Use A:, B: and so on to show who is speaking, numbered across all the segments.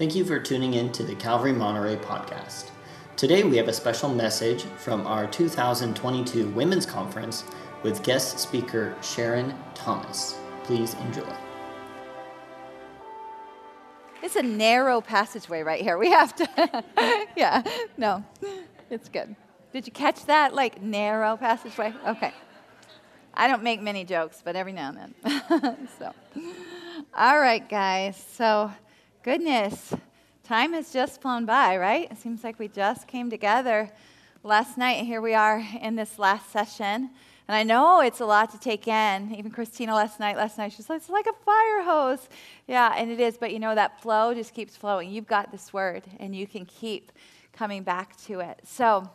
A: Thank you for tuning in to the Calvary Monterey podcast. Today we have a special message from our 2022 Women's Conference with guest speaker Sharon Thomas. Please enjoy.
B: It's a narrow passageway right here. We have to, yeah, no, it's good. Did you catch that? Like narrow passageway? Okay. I don't make many jokes, but every now and then. so, all right, guys. So, Goodness, time has just flown by, right? It seems like we just came together last night. Here we are in this last session. And I know it's a lot to take in. Even Christina last night, last night, she's like, it's like a fire hose. Yeah, and it is, but you know, that flow just keeps flowing. You've got this word, and you can keep coming back to it. So,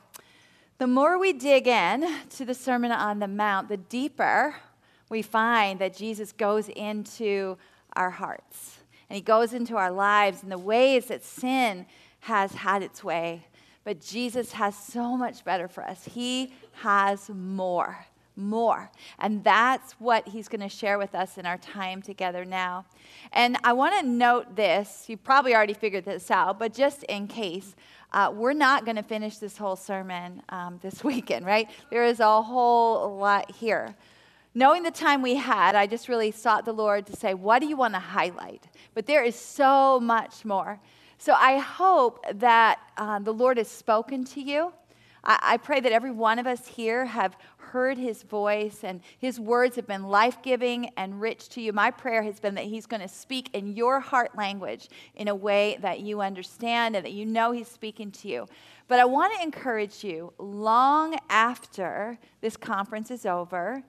B: the more we dig in to the Sermon on the Mount, the deeper we find that Jesus goes into our hearts and he goes into our lives and the ways that sin has had its way. But Jesus has so much better for us. He has more, more. And that's what he's going to share with us in our time together now. And I want to note this. You probably already figured this out, but just in case, uh, we're not going to finish this whole sermon um, this weekend, right? There is a whole lot here knowing the time we had, I just really sought the Lord to say, What do you want to highlight? But there is so much more. So I hope that uh, the Lord has spoken to you. I, I pray that every one of us here have heard his voice and his words have been life giving and rich to you. My prayer has been that he's going to speak in your heart language in a way that you understand and that you know he's speaking to you. But I want to encourage you long after this conference is over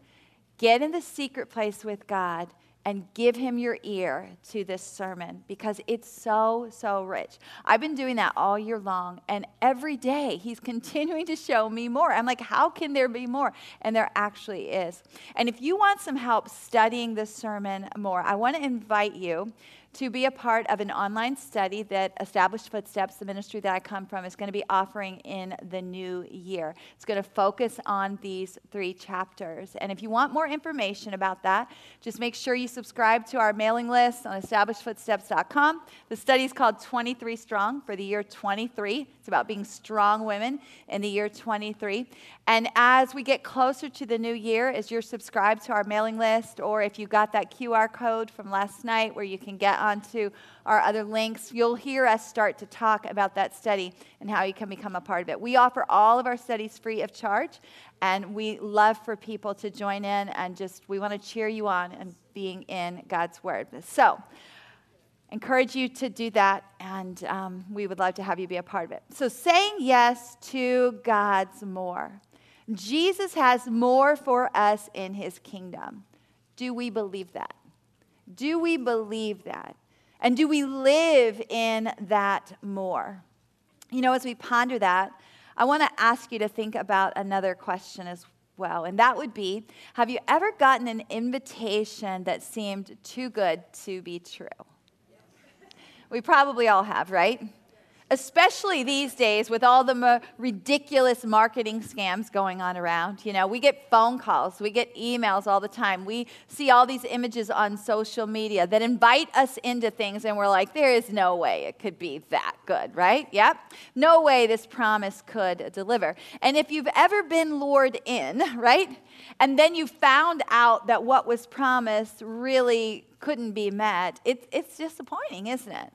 B: Get in the secret place with God and give him your ear to this sermon because it's so, so rich. I've been doing that all year long, and every day he's continuing to show me more. I'm like, how can there be more? And there actually is. And if you want some help studying this sermon more, I want to invite you to be a part of an online study that Established Footsteps, the ministry that I come from, is going to be offering in the new year. It's going to focus on these three chapters. And if you want more information about that, just make sure you subscribe to our mailing list on establishedfootsteps.com. The study is called 23 Strong for the year 23. It's about being strong women in the year 23. And as we get closer to the new year, as you're subscribed to our mailing list, or if you got that QR code from last night where you can get onto our other links, you'll hear us start to talk about that study and how you can become a part of it. We offer all of our studies free of charge, and we love for people to join in and just, we want to cheer you on and being in God's Word. So, encourage you to do that, and um, we would love to have you be a part of it. So, saying yes to God's more. Jesus has more for us in his kingdom. Do we believe that? Do we believe that? And do we live in that more? You know, as we ponder that, I want to ask you to think about another question as well. And that would be Have you ever gotten an invitation that seemed too good to be true? We probably all have, right? Especially these days with all the ridiculous marketing scams going on around. You know, we get phone calls, we get emails all the time. We see all these images on social media that invite us into things, and we're like, there is no way it could be that good, right? Yep. No way this promise could deliver. And if you've ever been lured in, right, and then you found out that what was promised really couldn't be met, it, it's disappointing, isn't it?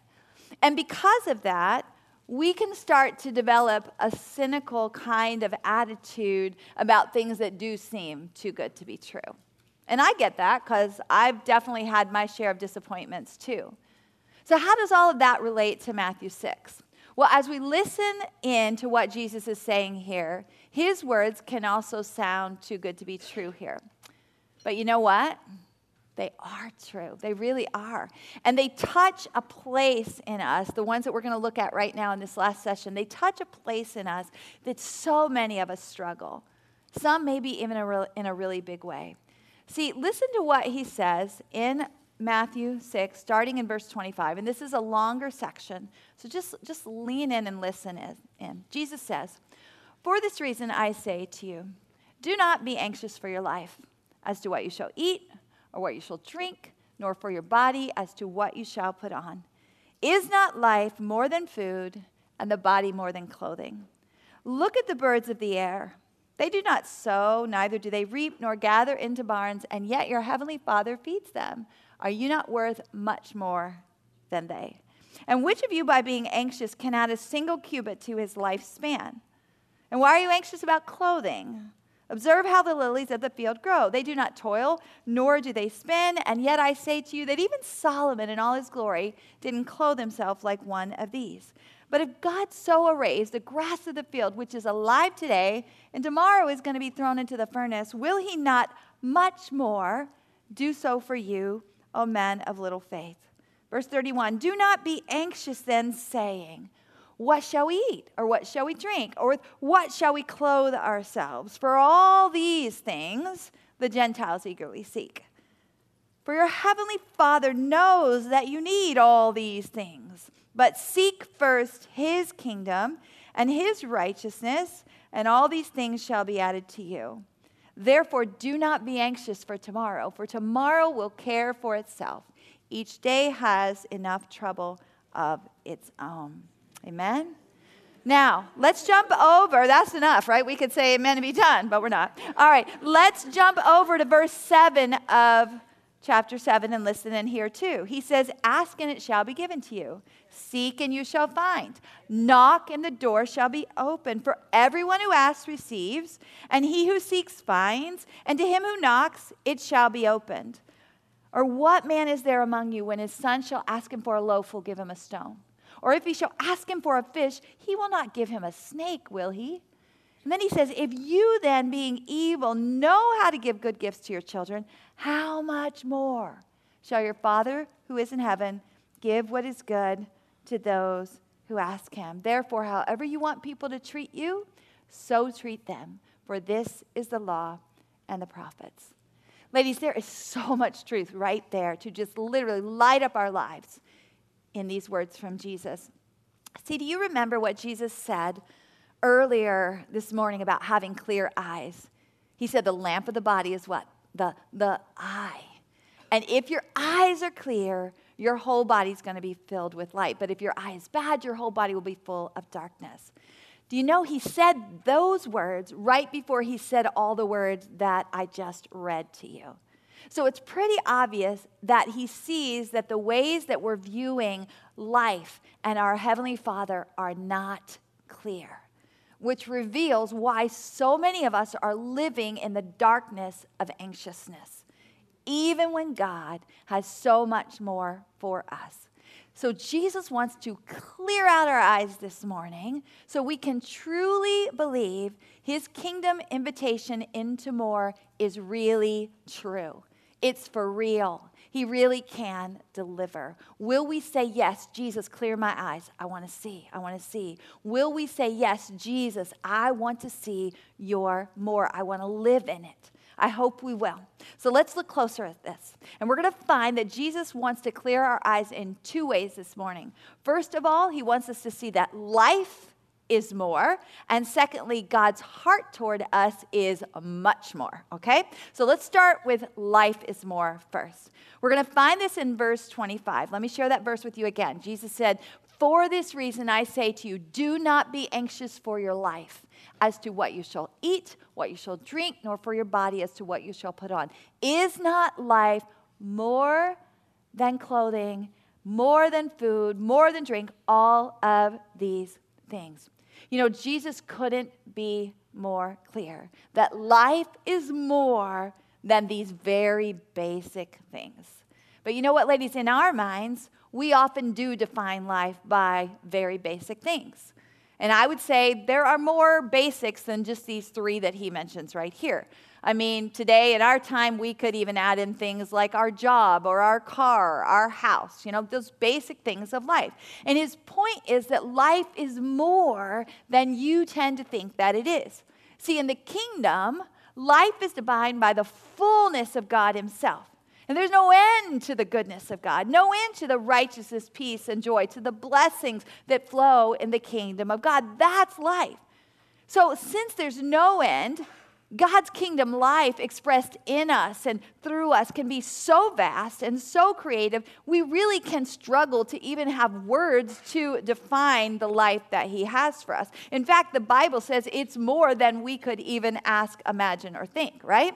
B: And because of that, we can start to develop a cynical kind of attitude about things that do seem too good to be true. And I get that because I've definitely had my share of disappointments too. So, how does all of that relate to Matthew 6? Well, as we listen in to what Jesus is saying here, his words can also sound too good to be true here. But you know what? They are true. They really are. And they touch a place in us, the ones that we're going to look at right now in this last session. They touch a place in us that so many of us struggle. Some maybe even in a really big way. See, listen to what he says in Matthew 6, starting in verse 25. And this is a longer section, so just, just lean in and listen in. Jesus says, For this reason I say to you, do not be anxious for your life as to what you shall eat or what you shall drink, nor for your body as to what you shall put on. Is not life more than food, and the body more than clothing? Look at the birds of the air. They do not sow, neither do they reap, nor gather into barns, and yet your heavenly Father feeds them. Are you not worth much more than they? And which of you, by being anxious, can add a single cubit to his lifespan? And why are you anxious about clothing? Observe how the lilies of the field grow. They do not toil, nor do they spin. And yet I say to you that even Solomon in all his glory didn't clothe himself like one of these. But if God so arrays the grass of the field, which is alive today and tomorrow is going to be thrown into the furnace, will he not much more do so for you, O men of little faith? Verse 31 Do not be anxious then, saying, What shall we eat? Or what shall we drink? Or with what shall we clothe ourselves? For all these things the Gentiles eagerly seek. For your heavenly Father knows that you need all these things. But seek first his kingdom and his righteousness, and all these things shall be added to you. Therefore, do not be anxious for tomorrow, for tomorrow will care for itself. Each day has enough trouble of its own. Amen? Now, let's jump over. That's enough, right? We could say amen and be done, but we're not. All right, let's jump over to verse 7 of chapter 7 and listen in here too. He says, Ask and it shall be given to you. Seek and you shall find. Knock and the door shall be open. For everyone who asks receives, and he who seeks finds, and to him who knocks it shall be opened. Or what man is there among you when his son shall ask him for a loaf, will give him a stone? Or if he shall ask him for a fish, he will not give him a snake, will he? And then he says, If you then, being evil, know how to give good gifts to your children, how much more shall your Father who is in heaven give what is good to those who ask him? Therefore, however you want people to treat you, so treat them, for this is the law and the prophets. Ladies, there is so much truth right there to just literally light up our lives in these words from Jesus. See, do you remember what Jesus said earlier this morning about having clear eyes? He said the lamp of the body is what? The, the eye. And if your eyes are clear, your whole body's going to be filled with light. But if your eye is bad, your whole body will be full of darkness. Do you know he said those words right before he said all the words that I just read to you? So it's pretty obvious that he sees that the ways that we're viewing life and our Heavenly Father are not clear, which reveals why so many of us are living in the darkness of anxiousness, even when God has so much more for us. So, Jesus wants to clear out our eyes this morning so we can truly believe his kingdom invitation into more is really true. It's for real. He really can deliver. Will we say, Yes, Jesus, clear my eyes? I want to see. I want to see. Will we say, Yes, Jesus, I want to see your more. I want to live in it. I hope we will. So let's look closer at this. And we're going to find that Jesus wants to clear our eyes in two ways this morning. First of all, he wants us to see that life is more. And secondly, God's heart toward us is much more. Okay? So let's start with life is more first. We're going to find this in verse 25. Let me share that verse with you again. Jesus said, For this reason I say to you, do not be anxious for your life as to what you shall eat, what you shall drink, nor for your body as to what you shall put on. Is not life more than clothing, more than food, more than drink, all of these things? You know, Jesus couldn't be more clear that life is more than these very basic things. But you know what, ladies, in our minds, we often do define life by very basic things. And I would say there are more basics than just these three that he mentions right here. I mean, today in our time, we could even add in things like our job or our car, our house, you know, those basic things of life. And his point is that life is more than you tend to think that it is. See, in the kingdom, life is defined by the fullness of God Himself. And there's no end to the goodness of God, no end to the righteousness, peace, and joy, to the blessings that flow in the kingdom of God. That's life. So, since there's no end, God's kingdom life expressed in us and through us can be so vast and so creative, we really can struggle to even have words to define the life that He has for us. In fact, the Bible says it's more than we could even ask, imagine, or think, right?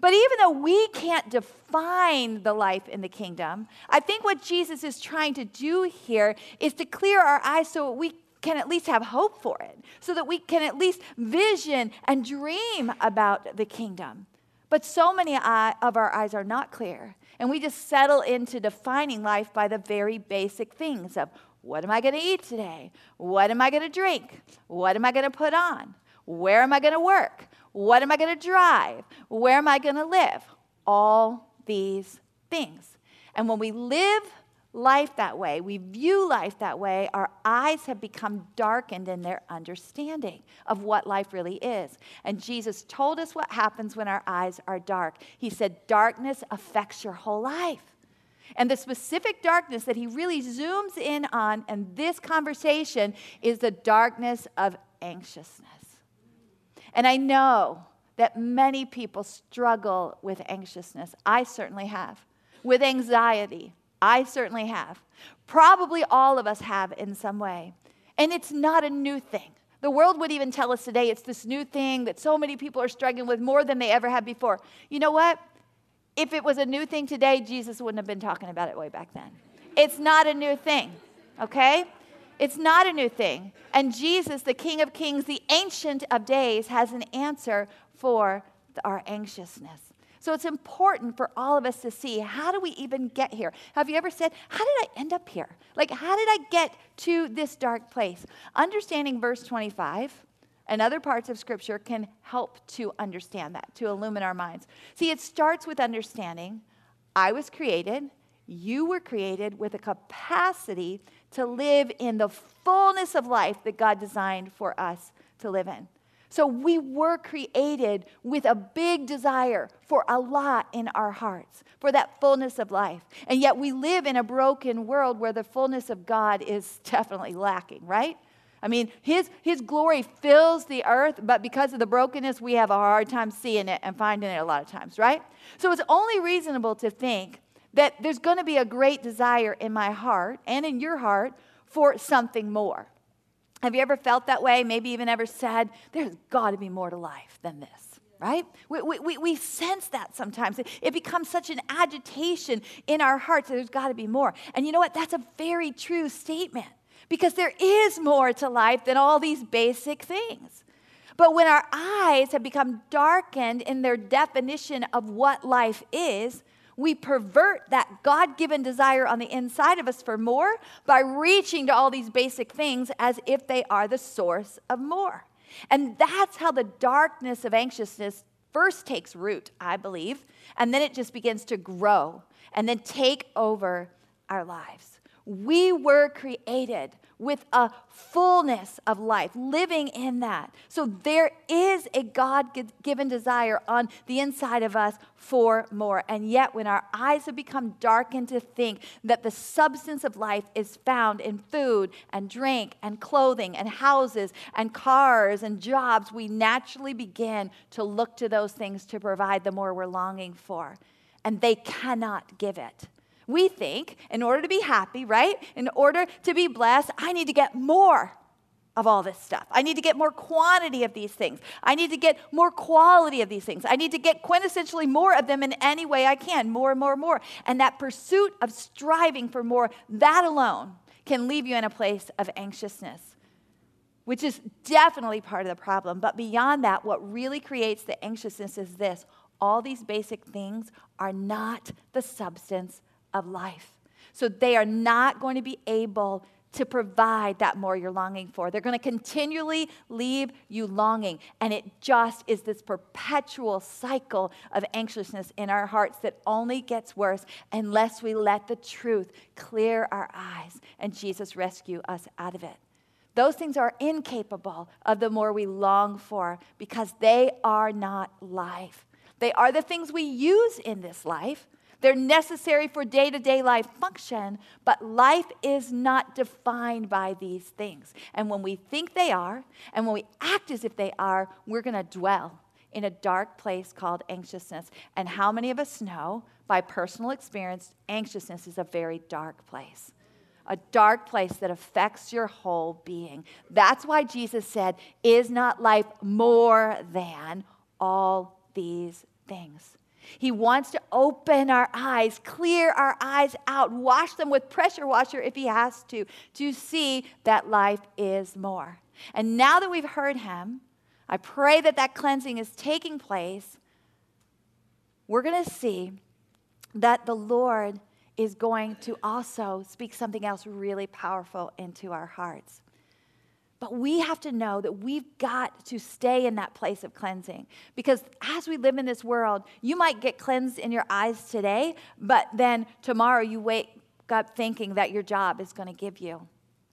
B: But even though we can't define the life in the kingdom, I think what Jesus is trying to do here is to clear our eyes so we can at least have hope for it, so that we can at least vision and dream about the kingdom. But so many of our eyes are not clear, and we just settle into defining life by the very basic things of what am I going to eat today? What am I going to drink? What am I going to put on? Where am I going to work? What am I going to drive? Where am I going to live? All these things. And when we live life that way, we view life that way, our eyes have become darkened in their understanding of what life really is. And Jesus told us what happens when our eyes are dark. He said, Darkness affects your whole life. And the specific darkness that he really zooms in on in this conversation is the darkness of anxiousness. And I know that many people struggle with anxiousness. I certainly have. With anxiety, I certainly have. Probably all of us have in some way. And it's not a new thing. The world would even tell us today it's this new thing that so many people are struggling with more than they ever had before. You know what? If it was a new thing today, Jesus wouldn't have been talking about it way back then. It's not a new thing, okay? It's not a new thing. And Jesus, the King of Kings, the Ancient of Days, has an answer for our anxiousness. So it's important for all of us to see how do we even get here? Have you ever said, How did I end up here? Like, how did I get to this dark place? Understanding verse 25 and other parts of Scripture can help to understand that, to illumine our minds. See, it starts with understanding I was created, you were created with a capacity to live in the fullness of life that God designed for us to live in. So we were created with a big desire for a lot in our hearts, for that fullness of life. And yet we live in a broken world where the fullness of God is definitely lacking, right? I mean, his, his glory fills the earth, but because of the brokenness, we have a hard time seeing it and finding it a lot of times, right? So it's only reasonable to think that there's going to be a great desire in my heart and in your heart for something more. Have you ever felt that way? Maybe even ever said, There's got to be more to life than this, right? We, we, we sense that sometimes. It, it becomes such an agitation in our hearts there's got to be more. And you know what? That's a very true statement because there is more to life than all these basic things. But when our eyes have become darkened in their definition of what life is, we pervert that God given desire on the inside of us for more by reaching to all these basic things as if they are the source of more. And that's how the darkness of anxiousness first takes root, I believe, and then it just begins to grow and then take over our lives. We were created with a fullness of life, living in that. So there is a God given desire on the inside of us for more. And yet, when our eyes have become darkened to think that the substance of life is found in food and drink and clothing and houses and cars and jobs, we naturally begin to look to those things to provide the more we're longing for. And they cannot give it. We think in order to be happy, right? In order to be blessed, I need to get more of all this stuff. I need to get more quantity of these things. I need to get more quality of these things. I need to get quintessentially more of them in any way I can, more and more and more. And that pursuit of striving for more, that alone can leave you in a place of anxiousness, which is definitely part of the problem. But beyond that, what really creates the anxiousness is this all these basic things are not the substance of life. So they are not going to be able to provide that more you're longing for. They're going to continually leave you longing. And it just is this perpetual cycle of anxiousness in our hearts that only gets worse unless we let the truth clear our eyes and Jesus rescue us out of it. Those things are incapable of the more we long for because they are not life. They are the things we use in this life, they're necessary for day to day life function, but life is not defined by these things. And when we think they are, and when we act as if they are, we're going to dwell in a dark place called anxiousness. And how many of us know by personal experience, anxiousness is a very dark place? A dark place that affects your whole being. That's why Jesus said, Is not life more than all these things? He wants to open our eyes, clear our eyes out, wash them with pressure washer if he has to, to see that life is more. And now that we've heard him, I pray that that cleansing is taking place. We're going to see that the Lord is going to also speak something else really powerful into our hearts. But we have to know that we've got to stay in that place of cleansing. Because as we live in this world, you might get cleansed in your eyes today, but then tomorrow you wake up thinking that your job is going to give you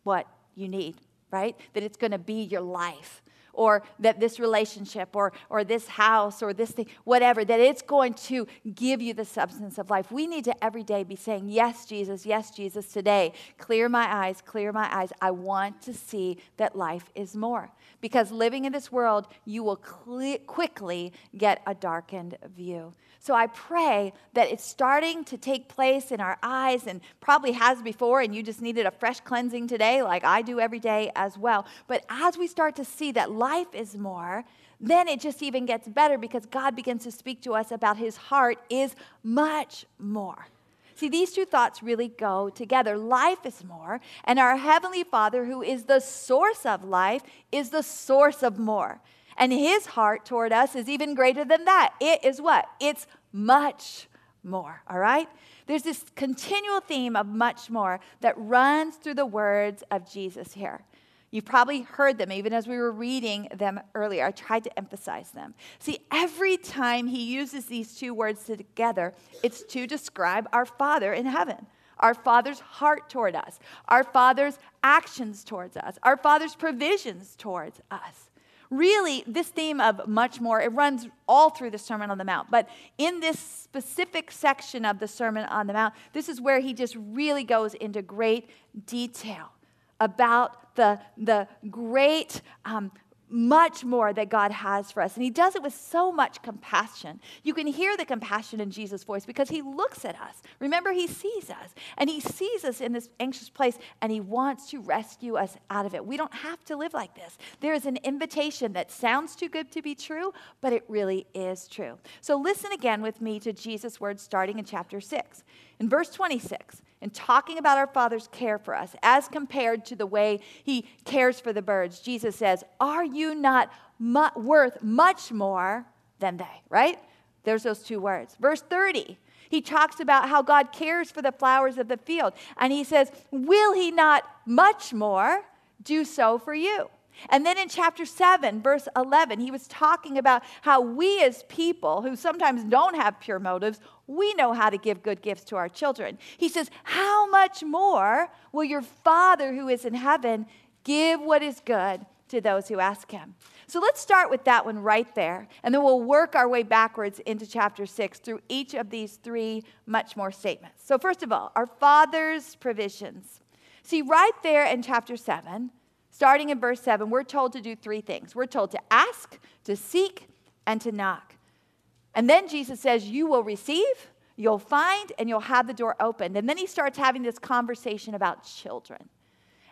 B: what you need, right? That it's going to be your life or that this relationship or, or this house or this thing, whatever, that it's going to give you the substance of life. We need to every day be saying, Yes, Jesus, yes, Jesus, today. Clear my eyes, clear my eyes. I want to see that life is more. Because living in this world, you will quickly get a darkened view. So I pray that it's starting to take place in our eyes and probably has before, and you just needed a fresh cleansing today, like I do every day as well. But as we start to see that life is more, then it just even gets better because God begins to speak to us about his heart is much more. See, these two thoughts really go together. Life is more, and our Heavenly Father, who is the source of life, is the source of more. And his heart toward us is even greater than that. It is what? It's much more, all right? There's this continual theme of much more that runs through the words of Jesus here. You've probably heard them even as we were reading them earlier. I tried to emphasize them. See, every time he uses these two words together, it's to describe our Father in heaven, our Father's heart toward us, our Father's actions towards us, our Father's provisions towards us really, this theme of much more, it runs all through the Sermon on the Mount. But in this specific section of the Sermon on the Mount, this is where he just really goes into great detail about the, the great um, much more that God has for us. And He does it with so much compassion. You can hear the compassion in Jesus' voice because He looks at us. Remember, He sees us, and He sees us in this anxious place, and He wants to rescue us out of it. We don't have to live like this. There is an invitation that sounds too good to be true, but it really is true. So listen again with me to Jesus' words starting in chapter 6. In verse 26, in talking about our Father's care for us as compared to the way He cares for the birds, Jesus says, Are you not mu- worth much more than they? Right? There's those two words. Verse 30, he talks about how God cares for the flowers of the field. And he says, Will He not much more do so for you? And then in chapter 7, verse 11, he was talking about how we as people who sometimes don't have pure motives, we know how to give good gifts to our children. He says, How much more will your Father who is in heaven give what is good to those who ask him? So let's start with that one right there, and then we'll work our way backwards into chapter 6 through each of these three much more statements. So, first of all, our Father's provisions. See, right there in chapter 7, Starting in verse 7, we're told to do three things we're told to ask, to seek, and to knock. And then Jesus says, You will receive, you'll find, and you'll have the door opened. And then he starts having this conversation about children.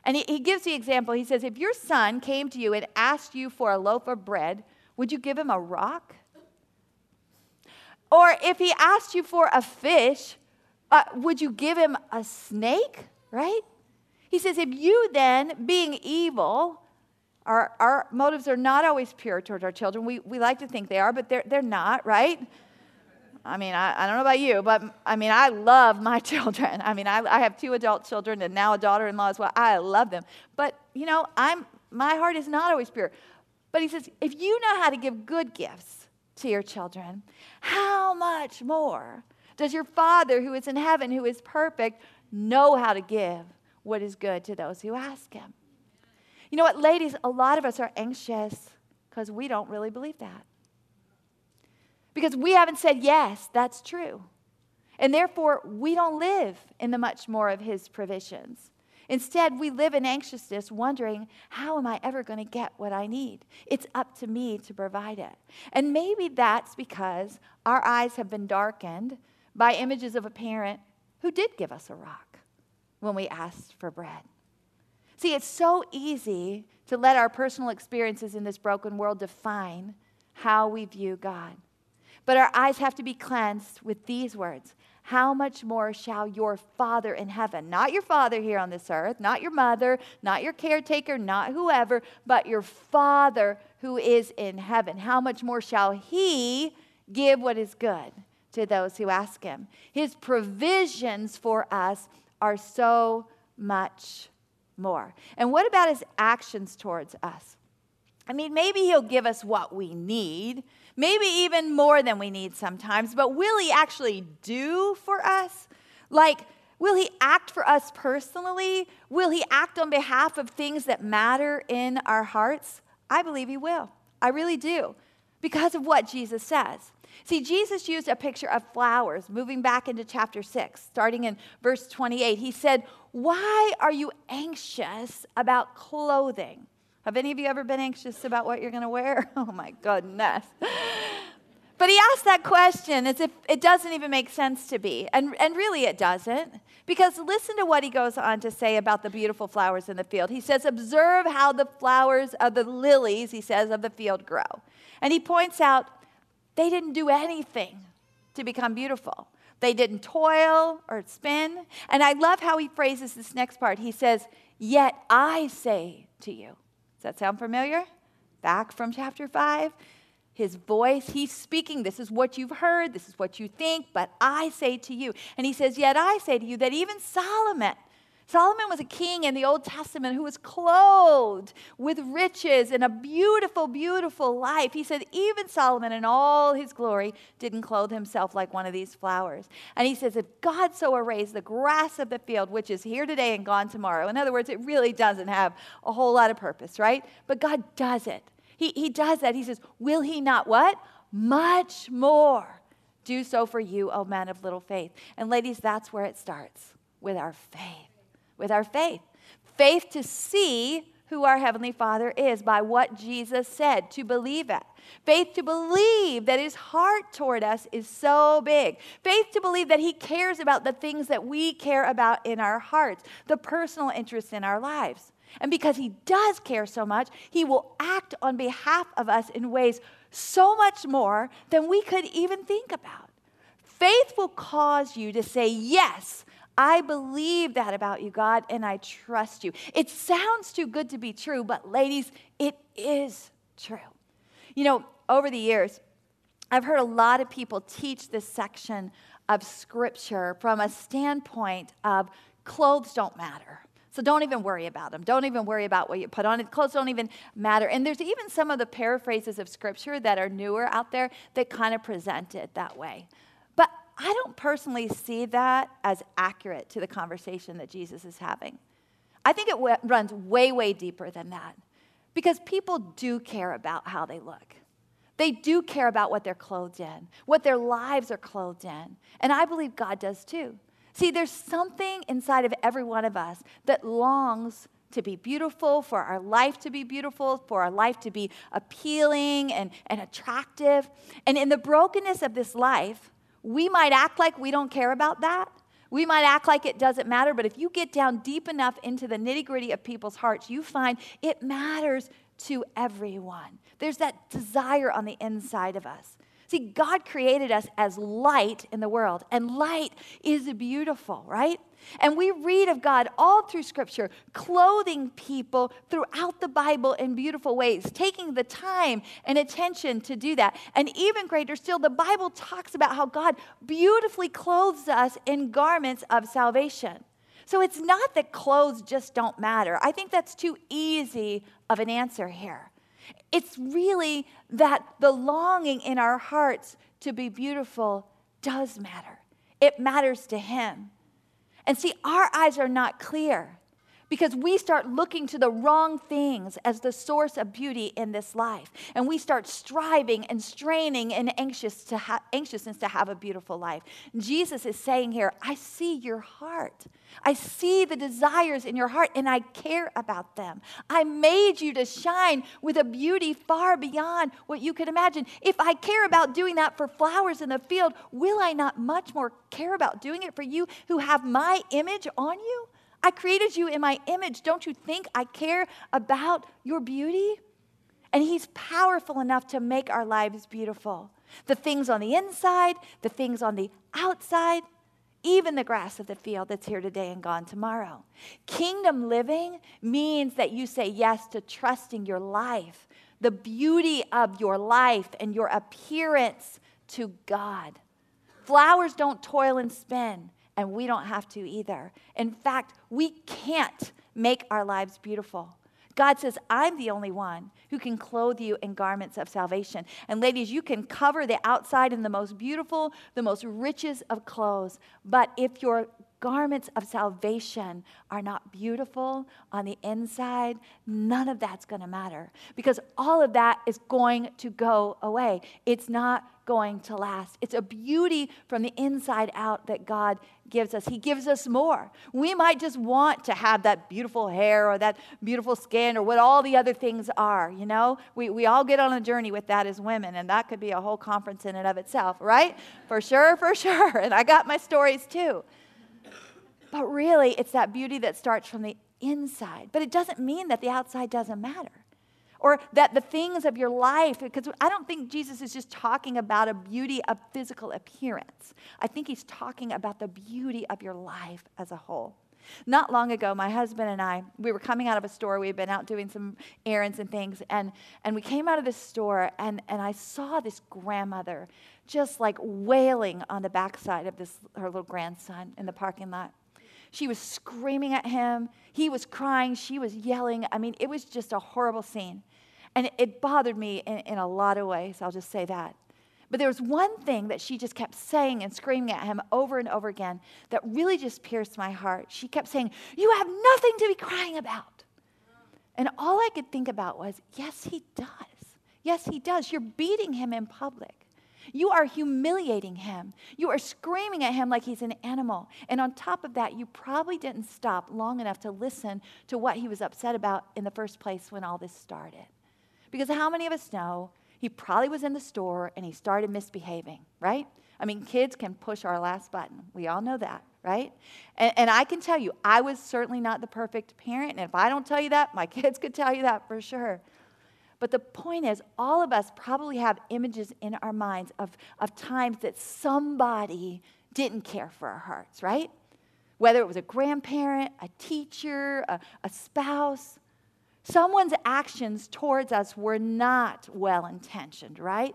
B: And he, he gives the example. He says, If your son came to you and asked you for a loaf of bread, would you give him a rock? Or if he asked you for a fish, uh, would you give him a snake? Right? He says, if you then, being evil, our, our motives are not always pure towards our children. We, we like to think they are, but they're, they're not, right? I mean, I, I don't know about you, but I mean, I love my children. I mean, I, I have two adult children and now a daughter in law as well. I love them. But, you know, I'm, my heart is not always pure. But he says, if you know how to give good gifts to your children, how much more does your Father who is in heaven, who is perfect, know how to give what is good to those who ask Him. You know what, ladies, a lot of us are anxious because we don't really believe that. Because we haven't said, yes, that's true. And therefore, we don't live in the much more of His provisions. Instead, we live in anxiousness, wondering, how am I ever going to get what I need? It's up to me to provide it. And maybe that's because our eyes have been darkened by images of a parent who did give us a rock when we asked for bread. See, it's so easy to let our personal experiences in this broken world define how we view God. But our eyes have to be cleansed with these words How much more shall your Father in heaven, not your Father here on this earth, not your mother, not your caretaker, not whoever, but your Father who is in heaven, how much more shall He give what is good to those who ask Him? His provisions for us are so much more. And what about His actions towards us? I mean, maybe He'll give us what we need maybe even more than we need sometimes, but will He actually do for us? Like, will He act for us personally? Will He act on behalf of things that matter in our hearts? I believe He will. I really do, because of what Jesus says. See, Jesus used a picture of flowers, moving back into chapter 6, starting in verse 28. He said, Why are you anxious about clothing? Have any of you ever been anxious about what you're going to wear? Oh my goodness. But he asked that question as if it doesn't even make sense to be. And, and really, it doesn't. Because listen to what he goes on to say about the beautiful flowers in the field. He says, Observe how the flowers of the lilies, he says, of the field grow. And he points out they didn't do anything to become beautiful. They didn't toil or spin. And I love how he phrases this next part. He says, Yet I say to you, does that sound familiar? Back from chapter 5. His voice, he's speaking. This is what you've heard, this is what you think, but I say to you. And he says, Yet I say to you that even Solomon, Solomon was a king in the Old Testament who was clothed with riches and a beautiful, beautiful life. He said, even Solomon in all his glory didn't clothe himself like one of these flowers. And he says, if God so arrays the grass of the field, which is here today and gone tomorrow, in other words, it really doesn't have a whole lot of purpose, right? But God does it. He, he does that. He says, will he not what? Much more do so for you, O man of little faith. And ladies, that's where it starts with our faith with our faith. Faith to see who our Heavenly Father is by what Jesus said, to believe it. Faith to believe that His heart toward us is so big. Faith to believe that He cares about the things that we care about in our hearts, the personal interests in our lives. And because He does care so much, He will act on behalf of us in ways so much more than we could even think about. Faith will cause you to say yes I believe that about you, God, and I trust you. It sounds too good to be true, but ladies, it is true. You know, over the years, I've heard a lot of people teach this section of scripture from a standpoint of clothes don't matter. So don't even worry about them. Don't even worry about what you put on. Clothes don't even matter. And there's even some of the paraphrases of scripture that are newer out there that kind of present it that way. I don't personally see that as accurate to the conversation that Jesus is having. I think it w- runs way, way deeper than that because people do care about how they look. They do care about what they're clothed in, what their lives are clothed in. And I believe God does too. See, there's something inside of every one of us that longs to be beautiful, for our life to be beautiful, for our life to be appealing and, and attractive. And in the brokenness of this life, we might act like we don't care about that. We might act like it doesn't matter, but if you get down deep enough into the nitty gritty of people's hearts, you find it matters to everyone. There's that desire on the inside of us. See, God created us as light in the world, and light is beautiful, right? And we read of God all through Scripture, clothing people throughout the Bible in beautiful ways, taking the time and attention to do that. And even greater still, the Bible talks about how God beautifully clothes us in garments of salvation. So it's not that clothes just don't matter. I think that's too easy of an answer here. It's really that the longing in our hearts to be beautiful does matter. It matters to Him. And see, our eyes are not clear because we start looking to the wrong things as the source of beauty in this life. And we start striving and straining and anxious to ha- anxiousness to have a beautiful life. Jesus is saying here, I see your heart. I see the desires in your heart and I care about them. I made you to shine with a beauty far beyond what you could imagine. If I care about doing that for flowers in the field, will I not much more care about doing it for you who have my image on you? I created you in my image. Don't you think I care about your beauty? And He's powerful enough to make our lives beautiful. The things on the inside, the things on the outside, even the grass of the field that's here today and gone tomorrow. Kingdom living means that you say yes to trusting your life, the beauty of your life and your appearance to God. Flowers don't toil and spin, and we don't have to either. In fact, we can't make our lives beautiful. God says, I'm the only one who can clothe you in garments of salvation. And ladies, you can cover the outside in the most beautiful, the most riches of clothes. But if your garments of salvation are not beautiful on the inside, none of that's going to matter because all of that is going to go away. It's not going to last. It's a beauty from the inside out that God gives us. He gives us more. We might just want to have that beautiful hair or that beautiful skin or what all the other things are, you know? We, we all get on a journey with that as women, and that could be a whole conference in and of itself, right? For sure, for sure. And I got my stories too. But really, it's that beauty that starts from the inside. But it doesn't mean that the outside doesn't matter or that the things of your life, because I don't think Jesus is just talking about a beauty of physical appearance. I think he's talking about the beauty of your life as a whole. Not long ago, my husband and I, we were coming out of a store. We had been out doing some errands and things, and, and we came out of this store, and, and I saw this grandmother just like wailing on the backside of this her little grandson in the parking lot. She was screaming at him. He was crying. She was yelling. I mean, it was just a horrible scene. And it bothered me in, in a lot of ways, I'll just say that. But there was one thing that she just kept saying and screaming at him over and over again that really just pierced my heart. She kept saying, You have nothing to be crying about. And all I could think about was, Yes, he does. Yes, he does. You're beating him in public. You are humiliating him. You are screaming at him like he's an animal. And on top of that, you probably didn't stop long enough to listen to what he was upset about in the first place when all this started. Because how many of us know he probably was in the store and he started misbehaving, right? I mean, kids can push our last button. We all know that, right? And, and, I can tell you, I was certainly not the perfect parent. And if I don't tell you that, my kids could tell you that for sure. But the point is, all of us probably have images in our minds of, of times that somebody didn't care for our hearts, right? Whether it was a grandparent, a teacher, a, a spouse, someone's actions towards us were not well intentioned, right?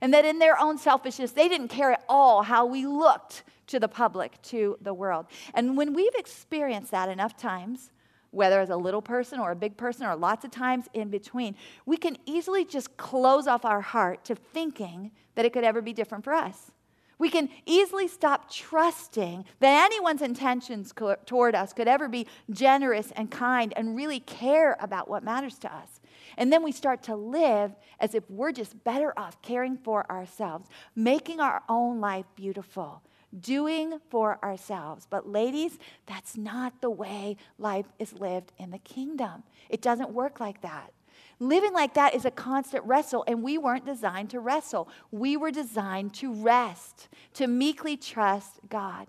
B: And that in their own selfishness, they didn't care at all how we looked to the public, to the world. And when we've experienced that enough times, whether as a little person or a big person or lots of times in between, we can easily just close off our heart to thinking that it could ever be different for us. We can easily stop trusting that anyone's intentions co- toward us could ever be generous and kind and really care about what matters to us. And then we start to live as if we're just better off caring for ourselves, making our own life beautiful, doing for ourselves. But, ladies, that's not the way life is lived in the kingdom. It doesn't work like that. Living like that is a constant wrestle, and we weren't designed to wrestle. We were designed to rest, to meekly trust God.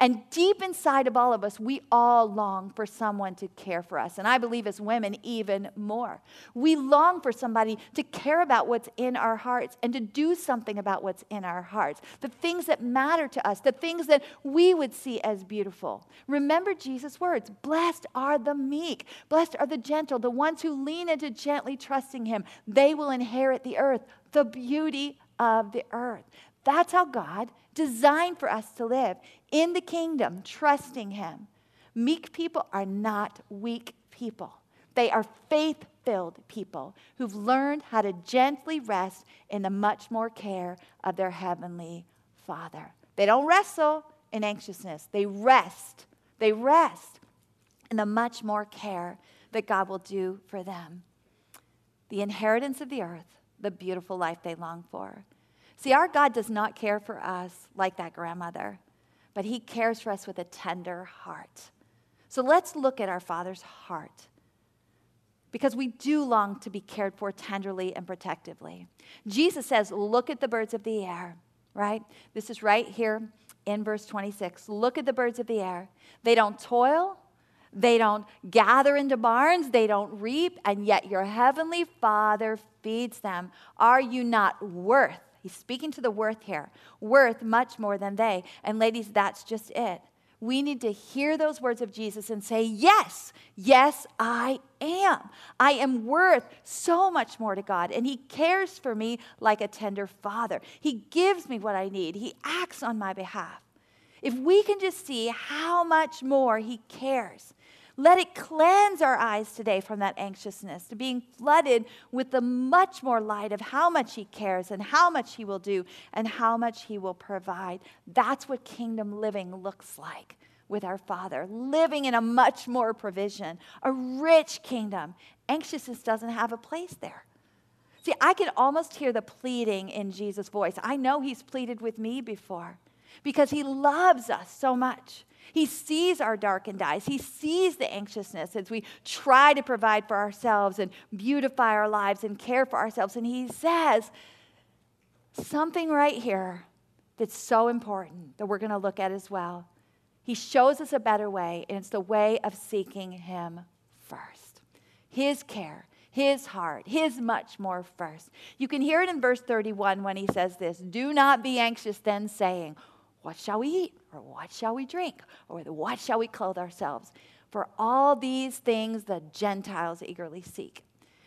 B: And deep inside of all of us, we all long for someone to care for us. And I believe as women, even more. We long for somebody to care about what's in our hearts and to do something about what's in our hearts. The things that matter to us, the things that we would see as beautiful. Remember Jesus' words Blessed are the meek, blessed are the gentle, the ones who lean into gently trusting Him. They will inherit the earth, the beauty of the earth. That's how God designed for us to live in the kingdom, trusting Him. Meek people are not weak people, they are faith filled people who've learned how to gently rest in the much more care of their heavenly Father. They don't wrestle in anxiousness, they rest. They rest. in the much more care that God will do for them. The inheritance of the earth, the beautiful life they long for. See, our God does not care for us like that grandmother, but He cares for us with a tender heart. So let's look at our Father's heart because we do long to be cared for tenderly and protectively. Jesus says, Look at the birds of the air, right? This is right here in verse 26. Look at the birds of the air. They don't toil, they don't gather into barns, they don't reap, and yet your heavenly Father feeds them. Are you not worth? He's speaking to the worth here, worth much more than they. And ladies, that's just it we need to hear those words of Jesus and say, Yes, yes, I am. I am worth so much more to God, and He cares for me like a tender father. He gives me what I need, He acts on my behalf. If we can just see how much more He cares, let it cleanse our eyes today from that anxiousness to being flooded with the much more light of how much He cares and how much He will do and how much He will provide. That's what kingdom living looks like with our Father, living in a much more provision, a rich kingdom. Anxiousness doesn't have a place there. See, I can almost hear the pleading in Jesus' voice. I know He's pleaded with me before because He loves us so much. He sees our darkened eyes. He sees the anxiousness as we try to provide for ourselves and beautify our lives and care for ourselves. And He says something right here that's so important that we're going to look at as well. He shows us a better way, and it's the way of seeking Him first. His care, His heart, His much more first. You can hear it in verse 31 when He says this Do not be anxious then, saying, what shall we eat? Or what shall we drink? Or what shall we clothe ourselves? For all these things the Gentiles eagerly seek.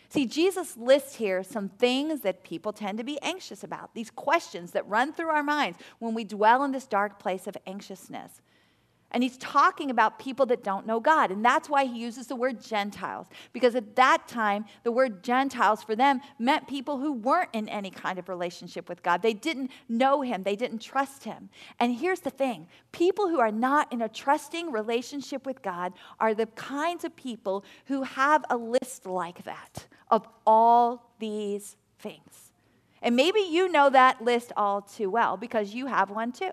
B: See, Jesus lists here some things that people tend to be anxious about, these questions that run through our minds when we dwell in this dark place of anxiousness. And he's talking about people that don't know God. And that's why he uses the word Gentiles. Because at that time, the word Gentiles for them meant people who weren't in any kind of relationship with God. They didn't know him, they didn't trust him. And here's the thing people who are not in a trusting relationship with God are the kinds of people who have a list like that of all these things. And maybe you know that list all too well because you have one too.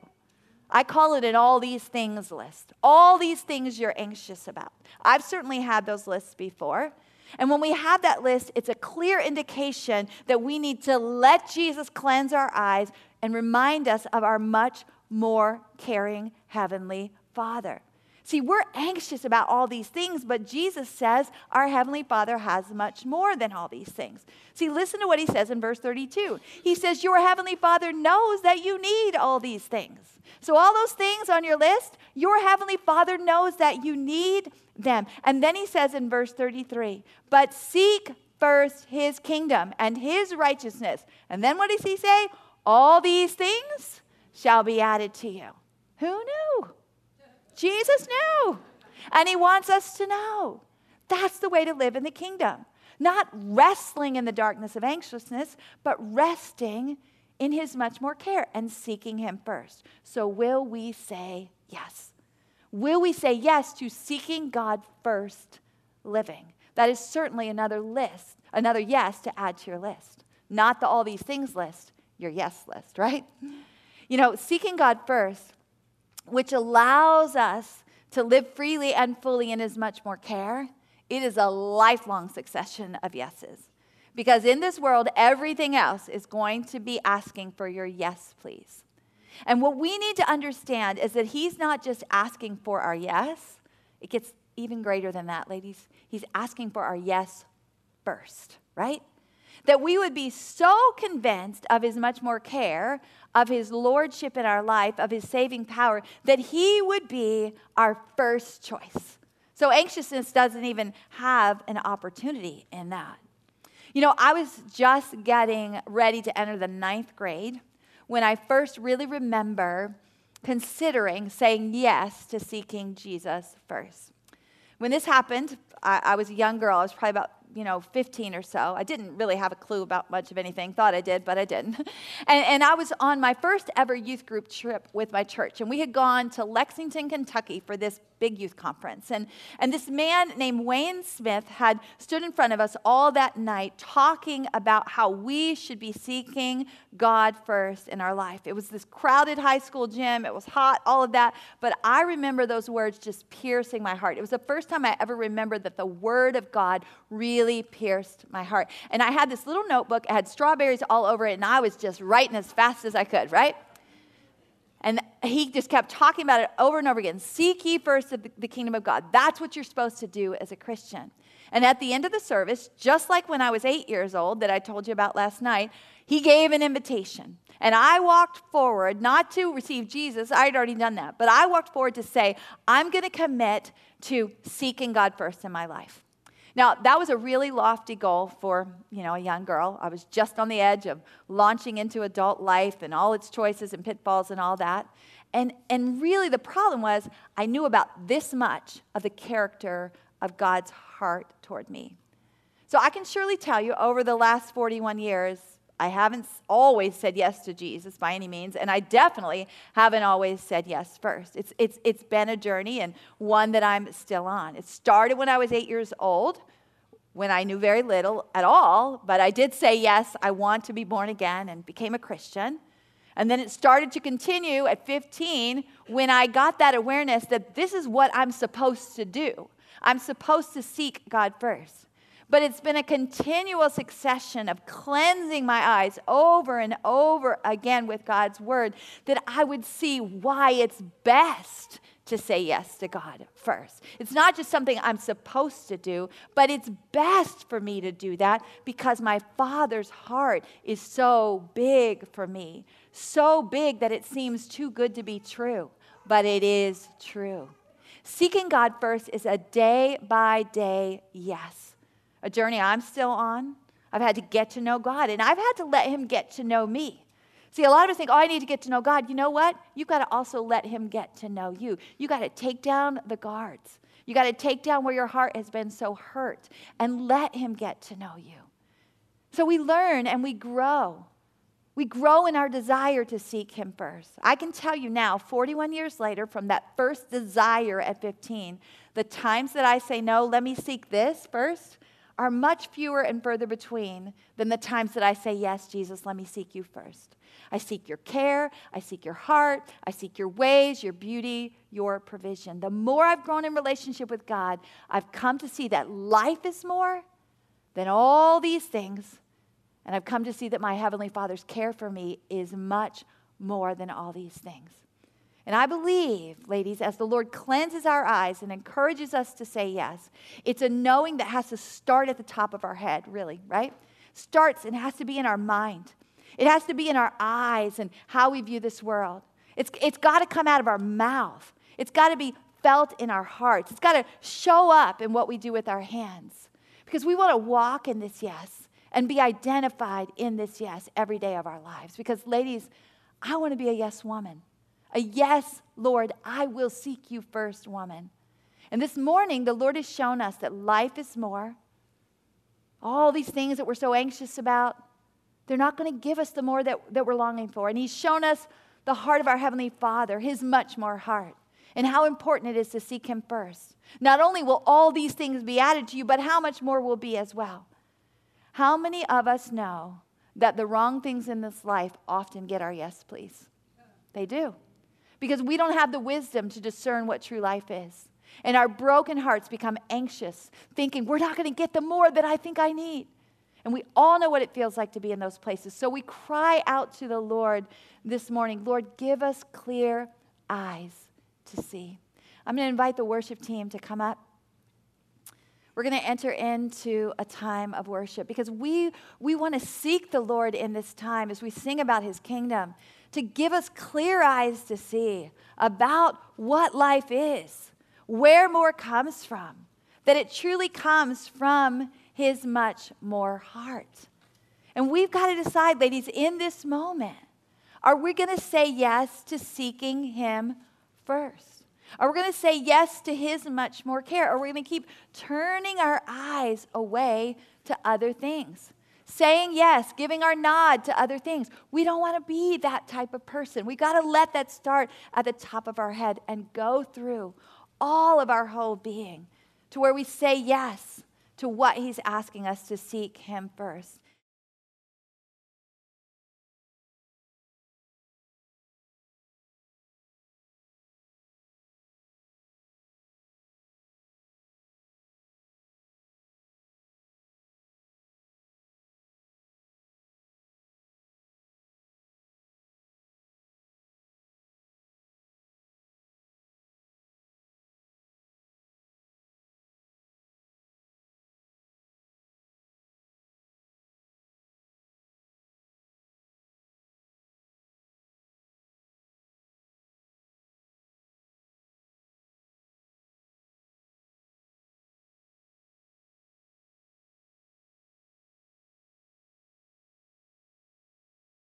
B: I call it an all these things list. All these things you're anxious about. I've certainly had those lists before. And when we have that list, it's a clear indication that we need to let Jesus cleanse our eyes and remind us of our much more caring Heavenly Father. See, we're anxious about all these things, but Jesus says our Heavenly Father has much more than all these things. See, listen to what he says in verse 32. He says, Your Heavenly Father knows that you need all these things. So, all those things on your list, your Heavenly Father knows that you need them. And then he says in verse 33, But seek first his kingdom and his righteousness. And then what does he say? All these things shall be added to you. Who knew? Jesus knew. And he wants us to know. That's the way to live in the kingdom. Not wrestling in the darkness of anxiousness, but resting in his much more care and seeking him first. So, will we say yes? Will we say yes to seeking God first living? That is certainly another list, another yes to add to your list. Not the all these things list, your yes list, right? You know, seeking God first which allows us to live freely and fully in as much more care, it is a lifelong succession of yeses. Because in this world, everything else is going to be asking for your yes, please. And what we need to understand is that He's not just asking for our yes, it gets even greater than that, ladies. He's asking for our yes first, right? That we would be so convinced of His much more care, of his lordship in our life, of his saving power, that he would be our first choice. So anxiousness doesn't even have an opportunity in that. You know, I was just getting ready to enter the ninth grade when I first really remember considering saying yes to seeking Jesus first. When this happened, I, I was a young girl. I was probably about you know, 15 or so. I didn't really have a clue about much of anything. Thought I did, but I didn't. And, and I was on my first ever youth group trip with my church. And we had gone to Lexington, Kentucky for this big youth conference. And, and this man named Wayne Smith had stood in front of us all that night talking about how we should be seeking God first in our life. It was this crowded high school gym, it was hot, all of that. But I remember those words just piercing my heart. It was the first time I ever remembered that the Word of God really pierced my heart. And I had this little notebook, it had strawberries all over it, and I was just writing as fast as I could, right? And he just kept talking about it over and over again. Seek ye first the kingdom of God. That's what you're supposed to do as a Christian. And at the end of the service, just like when I was eight years old, that I told you about last night, he gave an invitation. And I walked forward, not to receive Jesus, I had already done that, but I walked forward to say, I'm going to commit to seeking God first in my life. Now, that was a really lofty goal for, you know, a young girl. I was just on the edge of launching into adult life and all its choices and pitfalls and all that. And, and really, the problem was I knew about this much of the character of God's heart toward me. So I can surely tell you, over the last 41 years, I haven't always said yes to Jesus by any means, and I definitely haven't always said yes first. It's, it's, it's been a journey and one that I'm still on. It started when I was eight years old, when I knew very little at all, but I did say yes, I want to be born again and became a Christian. And then it started to continue at 15 when I got that awareness that this is what I'm supposed to do. I'm supposed to seek God first. But it's been a continual succession of cleansing my eyes over and over again with God's word that I would see why it's best to say yes to God first. It's not just something I'm supposed to do, but it's best for me to do that because my Father's heart is so big for me. So big that it seems too good to be true, but it is true. Seeking God first is a day by day yes, a journey I'm still on. I've had to get to know God, and I've had to let Him get to know me. See, a lot of us think, oh, I need to get to know God. You know what? You've got to also let Him get to know you. You got to take down the guards. You got to take down where your heart has been so hurt and let Him get to know you. So we learn and we grow. We grow in our desire to seek Him first. I can tell you now, 41 years later, from that first desire at 15, the times that I say, no, let me seek this first, are much fewer and further between than the times that I say, yes, Jesus, let me seek you first. I seek your care. I seek your heart. I seek your ways, your beauty, your provision. The more I've grown in relationship with God, I've come to see that life is more than all these things. And I've come to see that my Heavenly Father's care for me is much more than all these things. And I believe, ladies, as the Lord cleanses our eyes and encourages us to say yes, it's a knowing that has to start at the top of our head, really, right? Starts and has to be in our mind. It has to be in our eyes and how we view this world. It's, it's got to come out of our mouth. It's got to be felt in our hearts. It's got to show up in what we do with our hands. Because we want to walk in this yes and be identified in this yes every day of our lives. Because, ladies, I want to be a yes woman. A yes, Lord, I will seek you first woman. And this morning, the Lord has shown us that life is more. All these things that we're so anxious about, they're not going to give us the more that, that we're longing for. And He's shown us the heart of our Heavenly Father, His much more heart, and how important it is to seek Him first. Not only will all these things be added to you, but how much more will be as well. How many of us know that the wrong things in this life often get our yes, please? They do. Because we don't have the wisdom to discern what true life is. And our broken hearts become anxious, thinking, we're not going to get the more that I think I need. And we all know what it feels like to be in those places. So we cry out to the Lord this morning Lord, give us clear eyes to see. I'm going to invite the worship team to come up. We're going to enter into a time of worship because we, we want to seek the Lord in this time as we sing about his kingdom to give us clear eyes to see about what life is, where more comes from, that it truly comes from his much more heart. And we've got to decide, ladies, in this moment, are we going to say yes to seeking him first? Are we going to say yes to his much more care? Or are we going to keep turning our eyes away to other things? Saying yes, giving our nod to other things. We don't want to be that type of person. We got to let that start at the top of our head and go through all of our whole being to where we say yes to what He's asking us to seek Him first.